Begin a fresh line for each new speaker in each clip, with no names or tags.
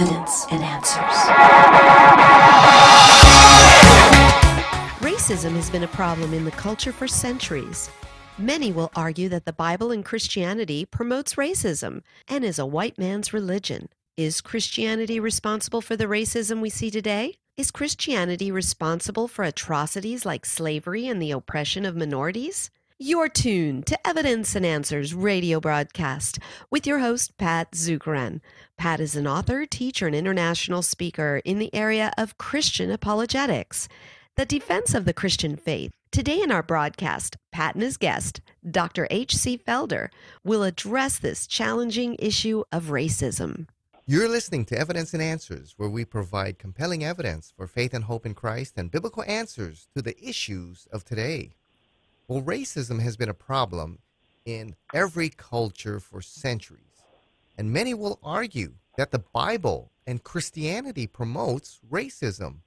evidence and answers.
Racism has been a problem in the culture for centuries. Many will argue that the Bible and Christianity promotes racism and is a white man's religion. Is Christianity responsible for the racism we see today? Is Christianity responsible for atrocities like slavery and the oppression of minorities? You're tuned to Evidence and Answers radio broadcast with your host, Pat Zukeran. Pat is an author, teacher, and international speaker in the area of Christian apologetics, the defense of the Christian faith. Today in our broadcast, Pat and his guest, Dr. H.C. Felder, will address this challenging issue of racism.
You're listening to Evidence and Answers, where we provide compelling evidence for faith and hope in Christ and biblical answers to the issues of today. Well, racism has been a problem in every culture for centuries, and many will argue that the Bible and Christianity promotes racism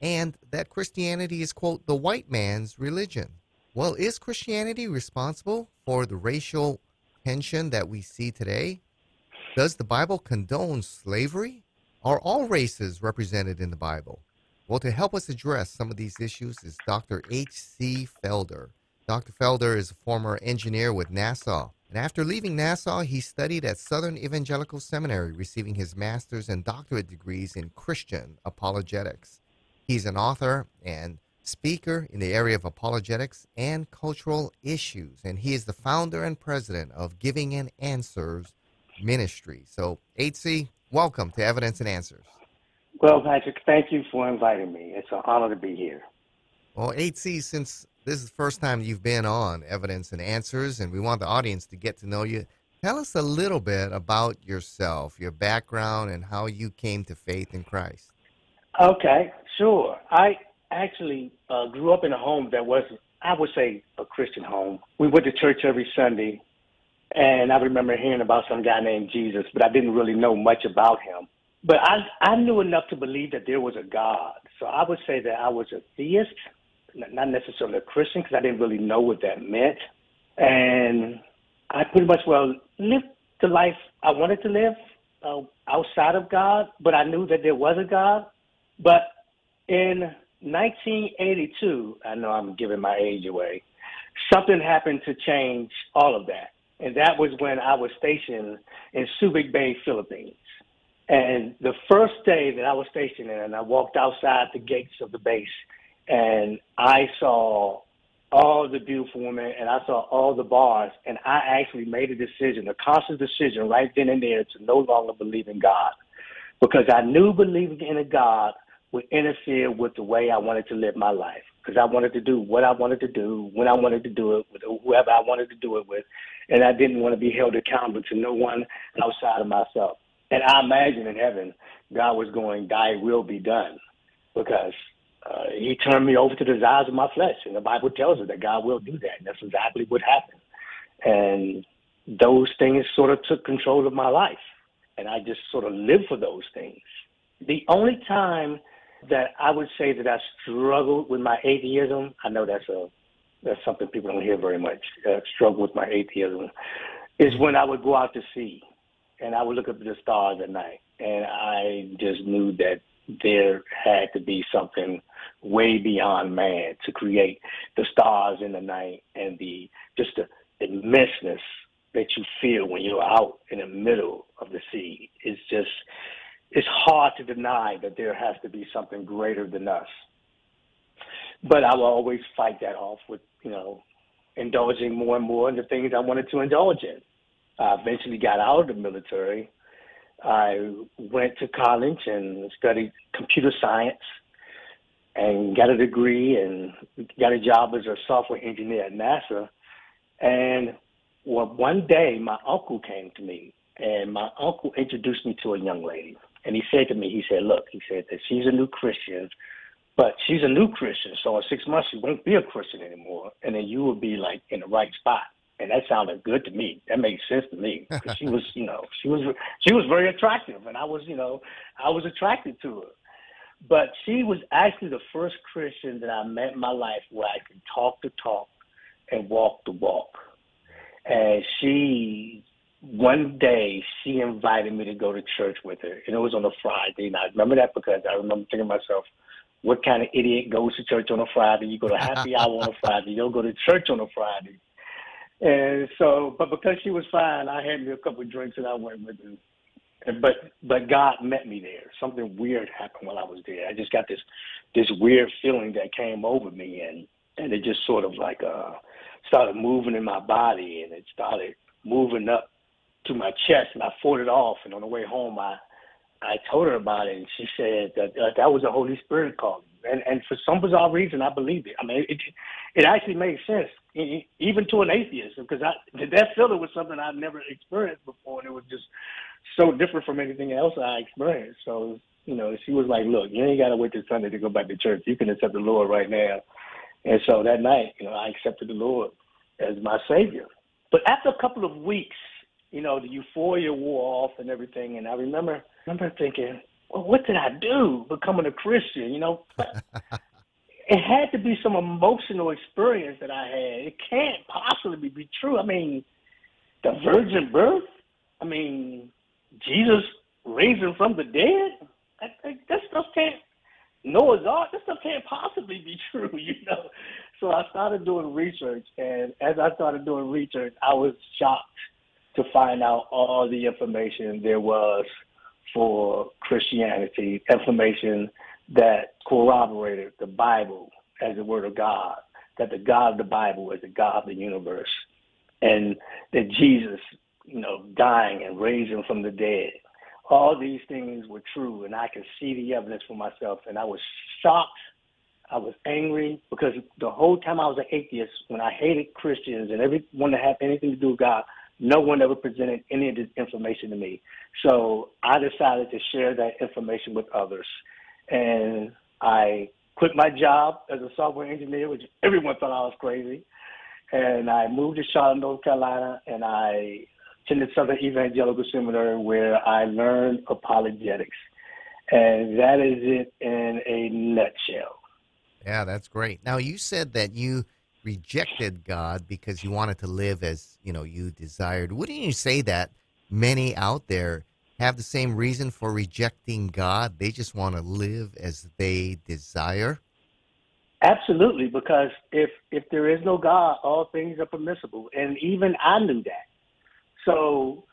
and that Christianity is, quote, the white man's religion. Well, is Christianity responsible for the racial tension that we see today? Does the Bible condone slavery? Are all races represented in the Bible? Well, to help us address some of these issues is Dr. H.C. Felder. Dr. Felder is a former engineer with NASA. And after leaving NASA, he studied at Southern Evangelical Seminary, receiving his master's and doctorate degrees in Christian apologetics. He's an author and speaker in the area of apologetics and cultural issues, and he is the founder and president of Giving and Answers ministry. So, HC, welcome to Evidence and Answers.
Well, Patrick, thank you for inviting me. It's an honor to be here.
Well, HC, since this is the first time you've been on Evidence and Answers, and we want the audience to get to know you, tell us a little bit about yourself, your background, and how you came to faith in Christ.
Okay, sure. I actually uh, grew up in a home that was, I would say, a Christian home. We went to church every Sunday. And I remember hearing about some guy named Jesus, but I didn't really know much about him. But I I knew enough to believe that there was a God. So I would say that I was a theist, not necessarily a Christian, because I didn't really know what that meant. And I pretty much well lived the life I wanted to live uh, outside of God, but I knew that there was a God. But in 1982, I know I'm giving my age away. Something happened to change all of that and that was when I was stationed in Subic Bay, Philippines. And the first day that I was stationed there, and I walked outside the gates of the base, and I saw all the beautiful women, and I saw all the bars, and I actually made a decision, a conscious decision right then and there to no longer believe in God, because I knew believing in a God would interfere with the way I wanted to live my life. Because I wanted to do what I wanted to do when I wanted to do it with whoever I wanted to do it with, and I didn't want to be held accountable to no one outside of myself. And I imagine in heaven, God was going, "Thy will be done," because uh, He turned me over to the desires of my flesh, and the Bible tells us that God will do that, and that's exactly what happened. And those things sort of took control of my life, and I just sort of lived for those things. The only time that I would say that I struggled with my atheism. I know that's a that's something people don't hear very much. Uh, struggle with my atheism is when I would go out to sea and I would look up at the stars at night, and I just knew that there had to be something way beyond man to create the stars in the night and the just the immenseness that you feel when you're out in the middle of the sea. It's just it's hard to deny that there has to be something greater than us. But I will always fight that off with, you know, indulging more and more in the things I wanted to indulge in. I eventually got out of the military. I went to college and studied computer science and got a degree and got a job as a software engineer at NASA. And well, one day my uncle came to me and my uncle introduced me to a young lady. And he said to me, he said, look, he said that she's a new Christian, but she's a new Christian. So in six months, she won't be a Christian anymore. And then you will be like in the right spot. And that sounded good to me. That made sense to me because she was, you know, she was, she was very attractive and I was, you know, I was attracted to her. But she was actually the first Christian that I met in my life where I could talk the talk and walk the walk. And she one day she invited me to go to church with her, and it was on a Friday. And I remember that because I remember thinking to myself, what kind of idiot goes to church on a Friday? You go to happy hour on a Friday. You don't go to church on a Friday. And so, but because she was fine, I had me a couple of drinks and I went with her. But but God met me there. Something weird happened while I was there. I just got this this weird feeling that came over me, and and it just sort of like uh started moving in my body, and it started moving up to my chest, and I fought it off. And on the way home, I I told her about it, and she said that uh, that was the Holy Spirit calling. And and for some bizarre reason, I believed it. I mean, it it actually made sense, even to an atheist, because I that feeling was something I'd never experienced before, and it was just so different from anything else I experienced. So you know, she was like, "Look, you ain't got to wait till Sunday to go back to church. You can accept the Lord right now." And so that night, you know, I accepted the Lord as my Savior. But after a couple of weeks, you know, the euphoria wore off and everything. And I remember, I remember thinking, well, what did I do becoming a Christian? You know, it had to be some emotional experience that I had. It can't possibly be true. I mean, the virgin birth. I mean, Jesus raising from the dead. That, that stuff can't. Noah's Ark. That stuff can't possibly be true. You know. So I started doing research, and as I started doing research, I was shocked to find out all the information there was for Christianity, information that corroborated the Bible as the Word of God, that the God of the Bible is the God of the universe, and that Jesus, you know, dying and raising from the dead. All these things were true, and I could see the evidence for myself, and I was shocked. I was angry because the whole time I was an atheist, when I hated Christians and everyone that had anything to do with God, no one ever presented any of this information to me. So I decided to share that information with others. And I quit my job as a software engineer, which everyone thought I was crazy. And I moved to Charlotte, North Carolina, and I attended Southern Evangelical Seminary where I learned apologetics. And that is it in a nutshell.
Yeah, that's great. Now, you said that you rejected God because you wanted to live as you know you desired. Wouldn't you say that many out there have the same reason for rejecting God? They just want to live as they desire.
Absolutely, because if if there is no God, all things are permissible, and even I knew that. So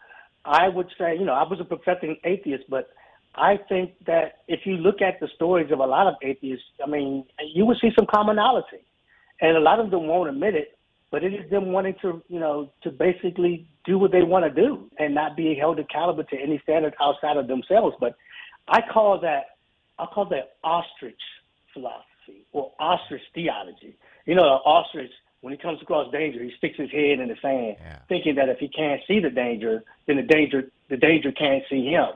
I would say, you know, I was a professing atheist, but I think that if you look at the stories of a lot of atheists, I mean, you would see some commonality and a lot of them won't admit it, but it is them wanting to, you know, to basically do what they want to do and not be held accountable to any standard outside of themselves. But I call that, I call that ostrich philosophy or ostrich theology. You know, an ostrich, when he comes across danger, he sticks his head in the sand, yeah. thinking that if he can't see the danger, then the danger, the danger can't see him.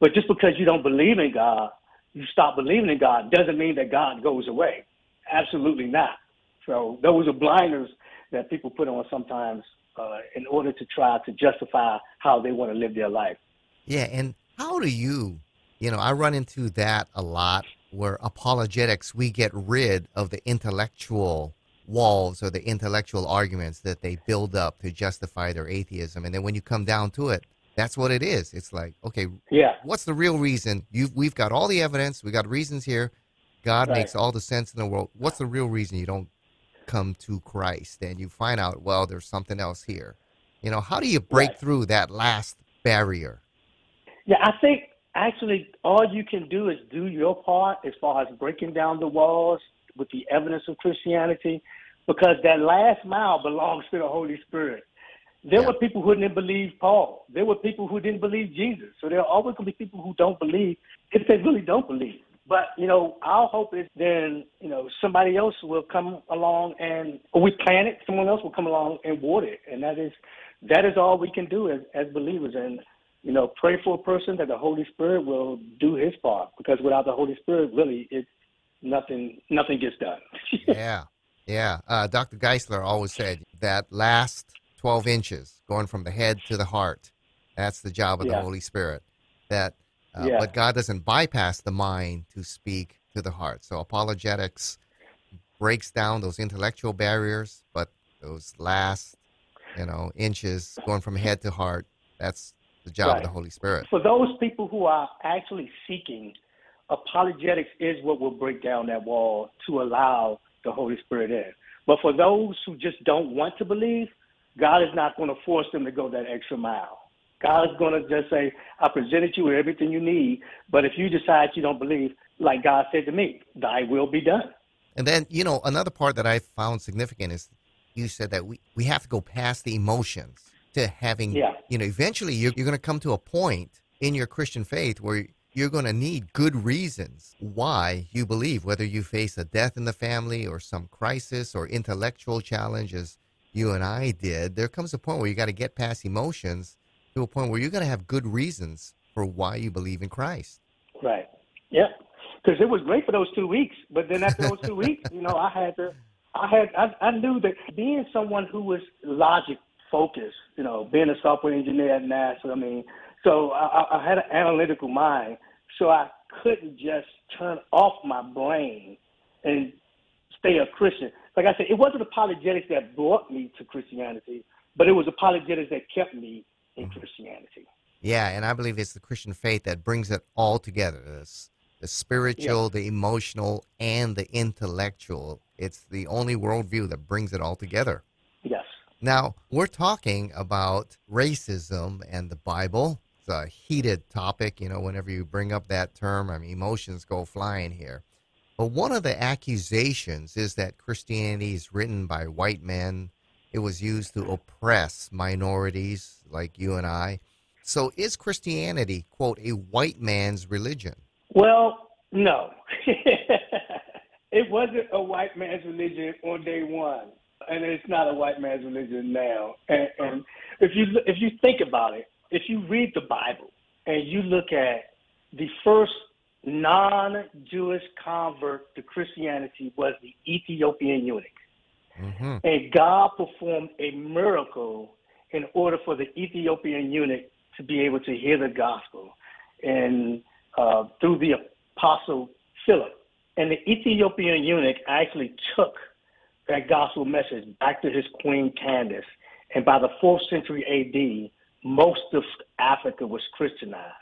But just because you don't believe in God, you stop believing in God doesn't mean that God goes away. Absolutely not. So those are blinders that people put on sometimes uh, in order to try to justify how they want to live their life.
Yeah, and how do you, you know, I run into that a lot where apologetics, we get rid of the intellectual walls or the intellectual arguments that they build up to justify their atheism. And then when you come down to it, that's what it is. It's like, okay,
yeah,
what's the real reason? You've, we've got all the evidence. We got reasons here. God right. makes all the sense in the world. What's the real reason you don't come to Christ and you find out, well, there's something else here. You know, how do you break right. through that last barrier?
Yeah, I think actually all you can do is do your part as far as breaking down the walls with the evidence of Christianity, because that last mile belongs to the Holy Spirit. There yeah. were people who didn't believe Paul. There were people who didn't believe Jesus. So there are always going to be people who don't believe if they really don't believe. But you know, our hope is then you know somebody else will come along and or we plant it, someone else will come along and water it, and that is that is all we can do as as believers. And you know, pray for a person that the Holy Spirit will do His part, because without the Holy Spirit, really, it nothing nothing gets done.
yeah, yeah. Uh, Dr. Geisler always said that last twelve inches, going from the head to the heart, that's the job of yeah. the Holy Spirit. That uh, yeah. But God doesn't bypass the mind to speak to the heart. So apologetics breaks down those intellectual barriers, but those last, you know, inches going from head to heart, That's the job right. of the Holy Spirit.
For those people who are actually seeking, apologetics is what will break down that wall to allow the Holy Spirit in. But for those who just don't want to believe, God is not going to force them to go that extra mile. God is going to just say, I presented you with everything you need, but if you decide you don't believe, like God said to me, thy will be done.
And then, you know, another part that I found significant is you said that we, we have to go past the emotions to having, yeah. you know, eventually you're, you're going to come to a point in your Christian faith where you're going to need good reasons why you believe, whether you face a death in the family or some crisis or intellectual challenges you and I did. There comes a point where you got to get past emotions to a point where you're going to have good reasons for why you believe in Christ.
Right. Yeah. Because it was great for those two weeks, but then after those two weeks, you know, I had to, I had, I, I knew that being someone who was logic focused, you know, being a software engineer at NASA, I mean, so I, I had an analytical mind, so I couldn't just turn off my brain and stay a Christian. Like I said, it wasn't apologetics that brought me to Christianity, but it was apologetics that kept me in mm-hmm. Christianity.
Yeah, and I believe it's the Christian faith that brings it all together. This, the spiritual, yeah. the emotional, and the intellectual. It's the only worldview that brings it all together.
Yes.
Now, we're talking about racism and the Bible. It's a heated topic, you know, whenever you bring up that term, I mean, emotions go flying here. But one of the accusations is that Christianity is written by white men. It was used to oppress minorities like you and I. So is Christianity, quote, a white man's religion?
Well, no. it wasn't a white man's religion on day one, and it's not a white man's religion now. And, and if you if you think about it, if you read the Bible and you look at the first non-Jewish convert to Christianity was the Ethiopian eunuch. Mm-hmm. And God performed a miracle in order for the Ethiopian eunuch to be able to hear the gospel and uh, through the apostle Philip. And the Ethiopian eunuch actually took that gospel message back to his queen Candace. And by the fourth century AD, most of Africa was Christianized.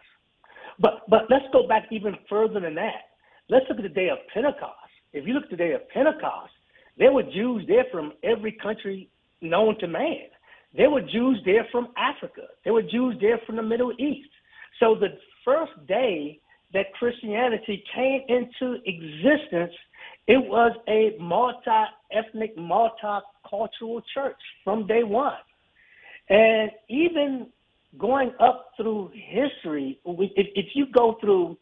But but let's go back even further than that. Let's look at the day of Pentecost. If you look at the day of Pentecost, there were Jews there from every country known to man. There were Jews there from Africa. There were Jews there from the Middle East. So the first day that Christianity came into existence, it was a multi-ethnic, multicultural church from day one. And even going up through history, if, if you go through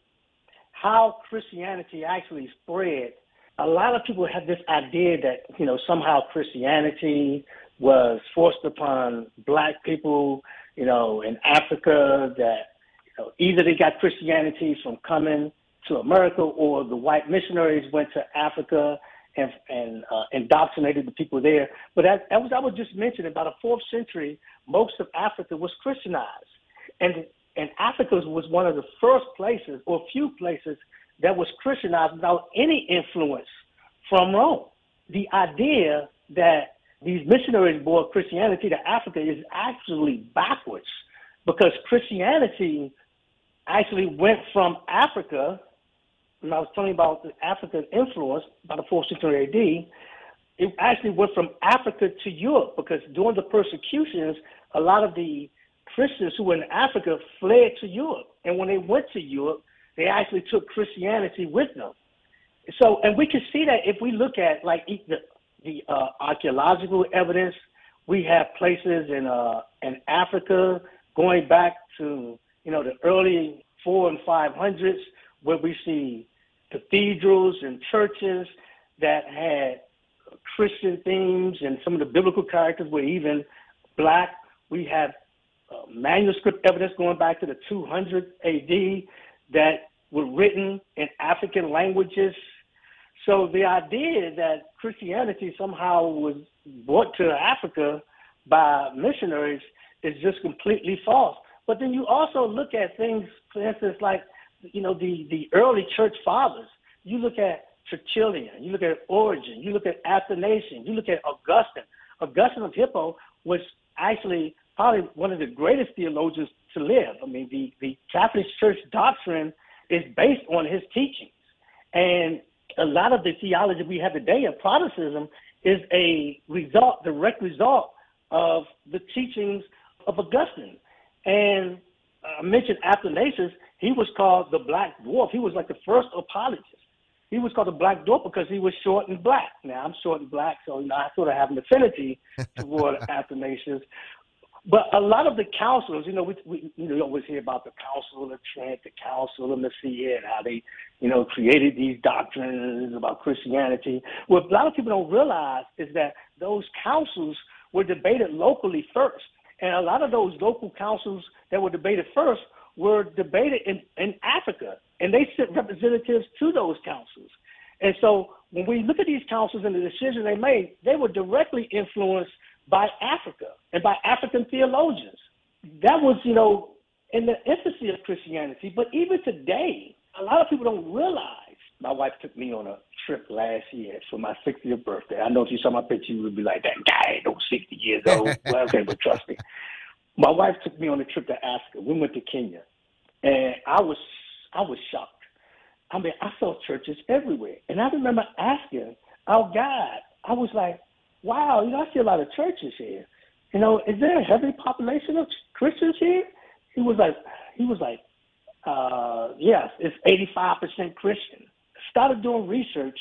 how Christianity actually spread, a lot of people have this idea that, you know, somehow Christianity was forced upon black people, you know, in Africa that you know, either they got Christianity from coming to America or the white missionaries went to Africa and, and uh, indoctrinated the people there. But as, as I was just mentioning, about the fourth century, most of Africa was Christianized. And, and Africa was one of the first places or few places that was Christianized without any influence from Rome. The idea that these missionaries brought Christianity to Africa is actually backwards because Christianity actually went from Africa, and I was telling about the African influence by the 4th century AD, it actually went from Africa to Europe because during the persecutions, a lot of the Christians who were in Africa fled to Europe. And when they went to Europe, they actually took Christianity with them. So, and we can see that if we look at like the, the uh, archaeological evidence, we have places in uh, in Africa going back to you know the early four and five hundreds where we see cathedrals and churches that had Christian themes and some of the biblical characters were even black. We have uh, manuscript evidence going back to the 200 AD that were written in African languages. So the idea that Christianity somehow was brought to Africa by missionaries is just completely false. But then you also look at things, for instance, like you know the the early church fathers. You look at Tertullian, you look at Origen, you look at Athanasius, you look at Augustine. Augustine of Hippo was actually probably one of the greatest theologians to live. I mean, the, the Catholic Church doctrine is based on his teachings. And a lot of the theology we have today of Protestantism is a result, direct result of the teachings of Augustine. And I mentioned Athanasius, he was called the Black Dwarf. He was like the first apologist. He was called the Black Dwarf because he was short and black. Now, I'm short and black, so you know, I sort of have an affinity toward Athanasius. But a lot of the councils, you know, we, we you know, always hear about the Council of Trent, the Council of Nicaea, and how they, you know, created these doctrines about Christianity. What a lot of people don't realize is that those councils were debated locally first. And a lot of those local councils that were debated first were debated in, in Africa, and they sent mm-hmm. representatives to those councils. And so when we look at these councils and the decisions they made, they were directly influenced by Africa and by African theologians. That was, you know, in the infancy of Christianity. But even today, a lot of people don't realize. My wife took me on a trip last year for my 60th birthday. I know if you saw my picture, you would be like, that guy ain't no 60 years old. well, okay, but trust me. My wife took me on a trip to Africa. We went to Kenya. And I was I was shocked. I mean, I saw churches everywhere. And I remember asking our God, I was like, wow, you know, I see a lot of churches here. You know, is there a heavy population of Christians here? He was like, he was like, uh, yes, it's 85% Christian. Started doing research,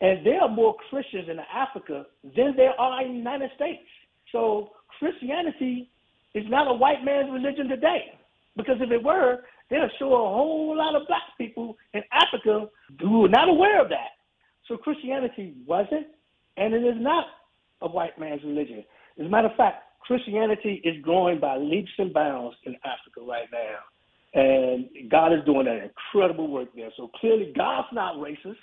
and there are more Christians in Africa than there are in the United States. So Christianity is not a white man's religion today. Because if it were, they'll show a whole lot of black people in Africa who are not aware of that. So Christianity wasn't, and it is not a white man's religion. As a matter of fact, Christianity is growing by leaps and bounds in Africa right now. And God is doing an incredible work there. So clearly, God's not racist.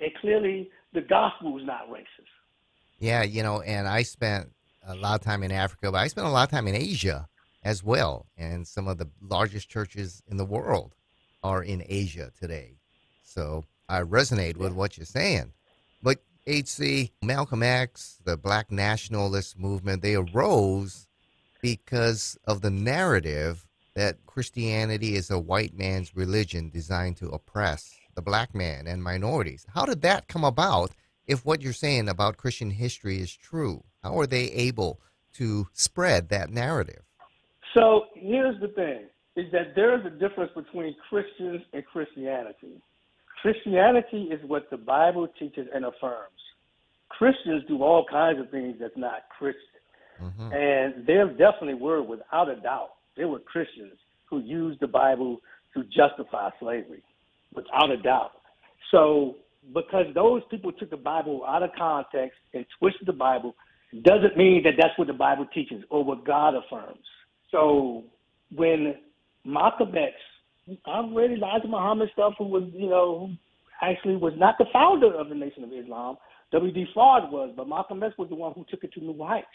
And clearly, the gospel is not racist.
Yeah, you know, and I spent a lot of time in Africa, but I spent a lot of time in Asia as well. And some of the largest churches in the world are in Asia today. So I resonate with what you're saying. But HC, Malcolm X, the black nationalist movement, they arose because of the narrative that Christianity is a white man's religion designed to oppress the black man and minorities. How did that come about if what you're saying about Christian history is true? How are they able to spread that narrative?
So here's the thing is that there is a difference between Christians and Christianity. Christianity is what the Bible teaches and affirms. Christians do all kinds of things that's not Christian. Mm-hmm. And there definitely were, without a doubt, there were Christians who used the Bible to justify slavery, without a doubt. So, because those people took the Bible out of context and twisted the Bible, doesn't mean that that's what the Bible teaches or what God affirms. So, when Malcolm X, I've read Elijah Muhammad stuff, who was, you know, actually was not the founder of the Nation of Islam, W.D. Fard was, but Malcolm X was the one who took it to new heights.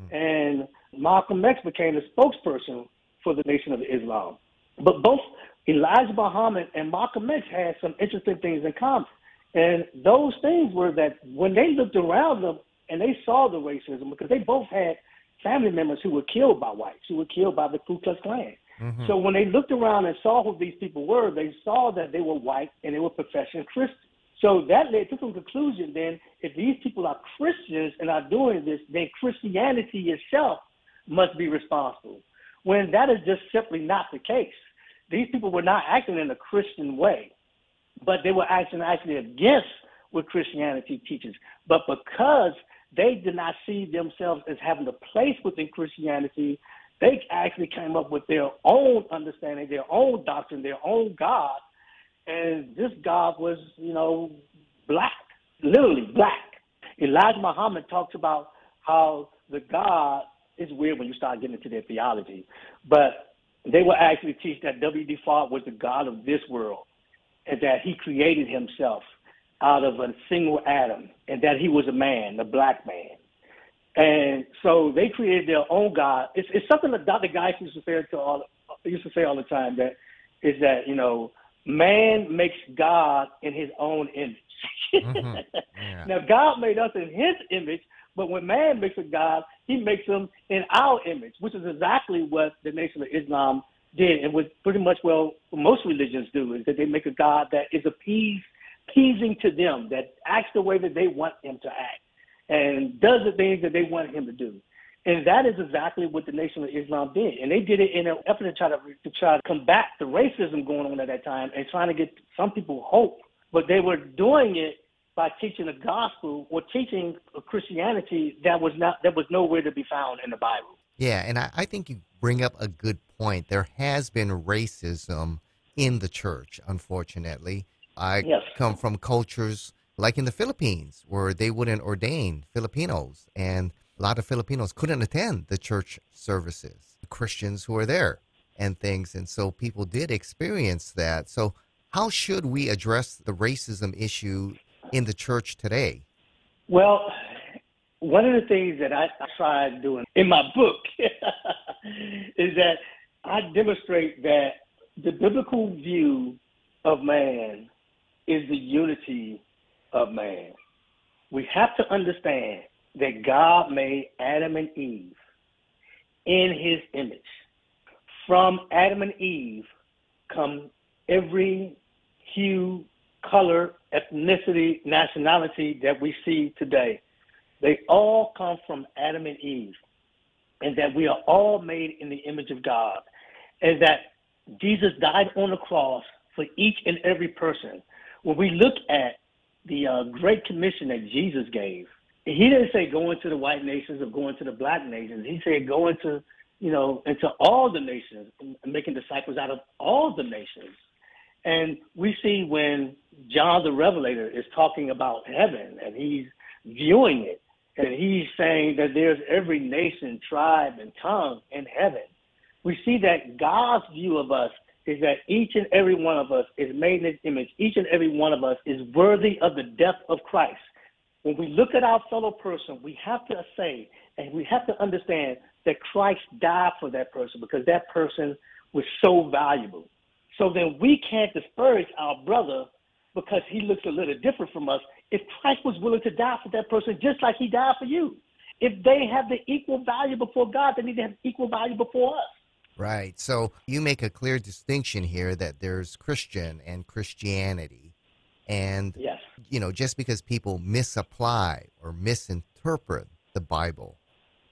Mm. And Malcolm X became the spokesperson for the Nation of Islam. But both Elijah Muhammad and Malcolm X had some interesting things in common. And those things were that when they looked around them and they saw the racism, because they both had family members who were killed by whites, who were killed by the Ku Klux Klan. Mm-hmm. So when they looked around and saw who these people were, they saw that they were white and they were professing Christians. So that led to some conclusion then, if these people are Christians and are doing this, then Christianity itself must be responsible. When that is just simply not the case. These people were not acting in a Christian way, but they were acting actually against what Christianity teaches. But because they did not see themselves as having a place within Christianity, they actually came up with their own understanding, their own doctrine, their own God, and this God was, you know, black, literally black. Elijah Muhammad talks about how the God is weird when you start getting into their theology, but they will actually teach that W.D. Fard was the God of this world and that he created himself out of a single atom and that he was a man, a black man. And so they created their own God. It's, it's something that Dr. Geist used to say to all used to say all the time that is that, you know, man makes God in his own image. mm-hmm. yeah. Now, God made us in his image, but when man makes a God, He makes them in our image, which is exactly what the Nation of Islam did, and what pretty much well most religions do is that they make a God that is appeased, pleasing to them, that acts the way that they want him to act, and does the things that they want him to do. And that is exactly what the Nation of Islam did, and they did it in an effort to try to, to try to combat the racism going on at that time and trying to get some people hope. But they were doing it by teaching the gospel or teaching a Christianity that was not that was nowhere to be found in the Bible.
Yeah, and I, I think you bring up a good point. There has been racism in the church, unfortunately. I
Yes.
come from cultures like in the Philippines where they wouldn't ordain Filipinos, and a lot of Filipinos couldn't attend the church services, the Christians who are there, and things. And so people did experience that. So, how should we address the racism issue in the church today?
Well, one of the things that I, tried doing in my book is that I demonstrate that the biblical view of man is the unity of man. We have to understand that God made Adam and Eve in his image. From Adam and Eve come every hue, color, ethnicity, nationality that we see today. They all come from Adam and Eve, and that we are all made in the image of God, and that Jesus died on the cross for each and every person. When we look at the uh, great commission that Jesus gave, he didn't say go into the white nations or go into the black nations. He said go into, you know, into all the nations making disciples out of all the nations. And we see when John the Revelator is talking about heaven and he's viewing it, and he's saying that there's every nation, tribe, and tongue in heaven. We see that God's view of us is that each and every one of us is made in his image. Each and every one of us is worthy of the death of Christ. When we look at our fellow person, we have to say and we have to understand that Christ died for that person because that person was so valuable. So then we can't disparage our brother because he looks a little different from us. If Christ was willing to die for that person just like he died for you, if they have the equal value before God, they need to have equal value before us.
Right. So you make a clear distinction here that there's Christian and Christianity. And,
Yes.
you know, just because people misapply or misinterpret the Bible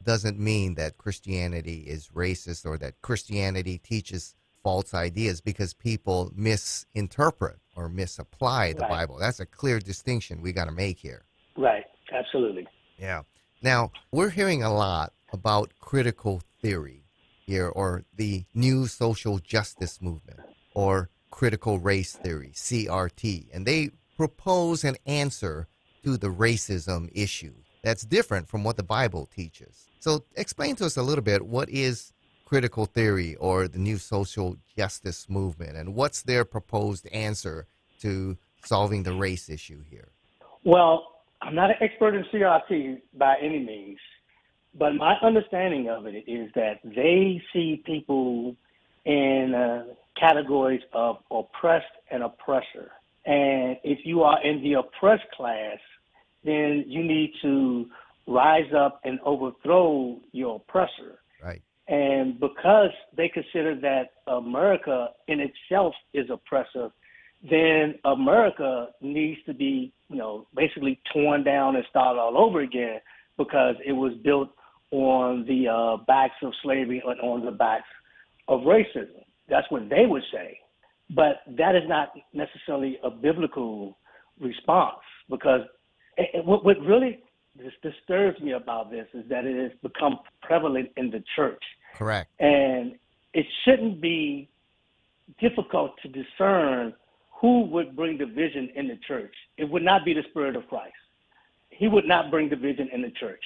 doesn't mean that Christianity is racist or that Christianity teaches false ideas because people misinterpret or misapply the
Right.
Bible. That's a clear distinction we got to make here.
Right. Absolutely.
Yeah. Now, we're hearing a lot about critical theory here, or the new social justice movement, or critical race theory, CRT, and they propose an answer to the racism issue that's different from what the Bible teaches. So, explain to us a little bit what is critical theory or the new social justice movement, and what's their proposed answer to solving the race issue here?
Well, I'm not an expert in CRT by any means, but my understanding of it is that they see people in uh, categories of oppressed and oppressor. And if you are in the oppressed class, then you need to rise up and overthrow your oppressor. And because they consider that America in itself is oppressive, then America needs to be, you know, basically torn down and start all over again because it was built on the uh, backs of slavery and on the backs of racism. That's what they would say. But that is not necessarily a biblical response because it, it- what, what really dis- disturbs me about this is that it has become prevalent in the church.
Correct.
And it shouldn't be difficult to discern who would bring division in the church. It would not be the Spirit of Christ. He would not bring division in the church.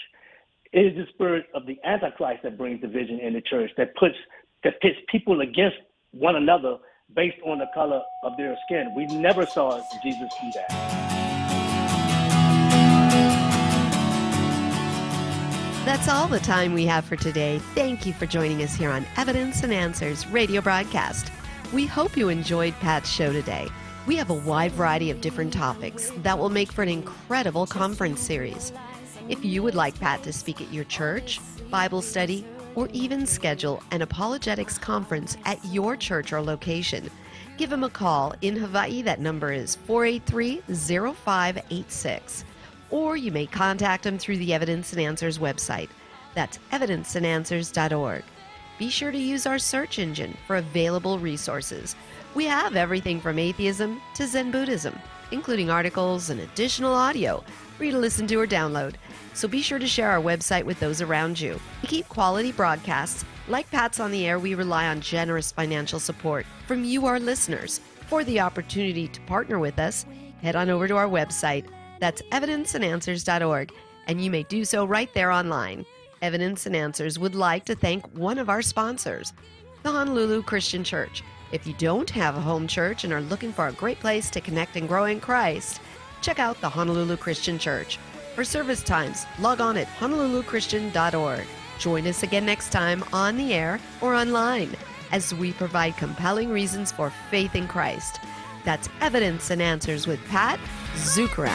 It is the spirit of the Antichrist that brings division in the church, that puts that pits people against one another based on the color of their skin. We never saw Jesus do that.
That's all the time we have for today. Thank you for joining us here on Evidence and Answers radio broadcast. We hope you enjoyed Pat's show today. We have a wide variety of different topics that will make for an incredible conference series. If you would like Pat to speak at your church, Bible study, or even schedule an apologetics conference at your church or location, give him a call. In Hawaii, that number is 483 0586. Or you may contact them through the Evidence and Answers website. That's evidenceandanswers.org. Be sure to use our search engine for available resources. We have everything from atheism to Zen Buddhism, including articles and additional audio for you to listen to or download. So be sure to share our website with those around you. To keep quality broadcasts, like Pat's on the Air, we rely on generous financial support from you, our listeners. For the opportunity to partner with us, head on over to our website. That's evidenceandanswers.org, and you may do so right there online. Evidence and Answers would like to thank one of our sponsors, the Honolulu Christian Church. If you don't have a home church and are looking for a great place to connect and grow in Christ, check out the Honolulu Christian Church. For service times, log on at honoluluchristian.org. Join us again next time on the air or online as we provide compelling reasons for faith in Christ. That's Evidence and Answers with Pat Zukeran.